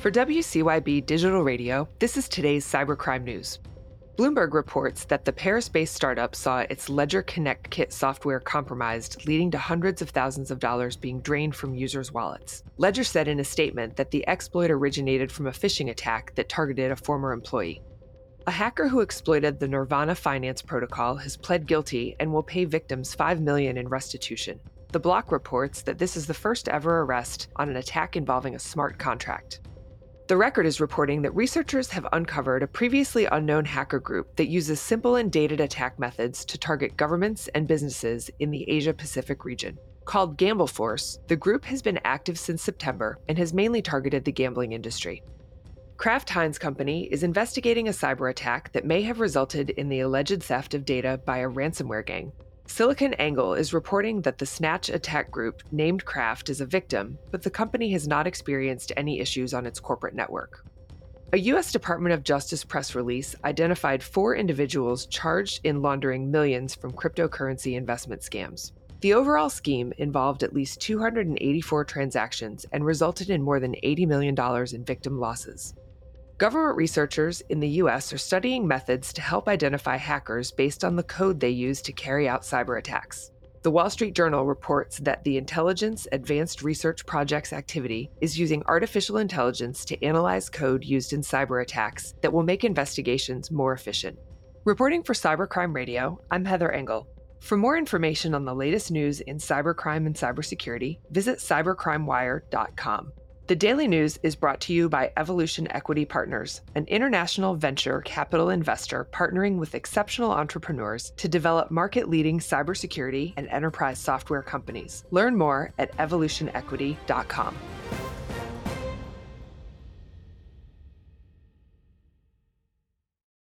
For WCYB Digital Radio, this is today's cybercrime news. Bloomberg reports that the Paris based startup saw its Ledger Connect Kit software compromised, leading to hundreds of thousands of dollars being drained from users' wallets. Ledger said in a statement that the exploit originated from a phishing attack that targeted a former employee. A hacker who exploited the Nirvana finance protocol has pled guilty and will pay victims 5 million in restitution. The block reports that this is the first ever arrest on an attack involving a smart contract. The record is reporting that researchers have uncovered a previously unknown hacker group that uses simple and dated attack methods to target governments and businesses in the Asia Pacific region. Called Gamble Force, the group has been active since September and has mainly targeted the gambling industry. Kraft Heinz Company is investigating a cyber attack that may have resulted in the alleged theft of data by a ransomware gang. SiliconANGLE is reporting that the Snatch attack group named Kraft as a victim, but the company has not experienced any issues on its corporate network. A U.S. Department of Justice press release identified four individuals charged in laundering millions from cryptocurrency investment scams. The overall scheme involved at least 284 transactions and resulted in more than $80 million in victim losses. Government researchers in the US are studying methods to help identify hackers based on the code they use to carry out cyber attacks. The Wall Street Journal reports that the Intelligence Advanced Research Projects Activity is using artificial intelligence to analyze code used in cyber attacks that will make investigations more efficient. Reporting for Cybercrime Radio, I'm Heather Engel. For more information on the latest news in cybercrime and cybersecurity, visit cybercrimewire.com. The Daily News is brought to you by Evolution Equity Partners, an international venture capital investor partnering with exceptional entrepreneurs to develop market leading cybersecurity and enterprise software companies. Learn more at evolutionequity.com.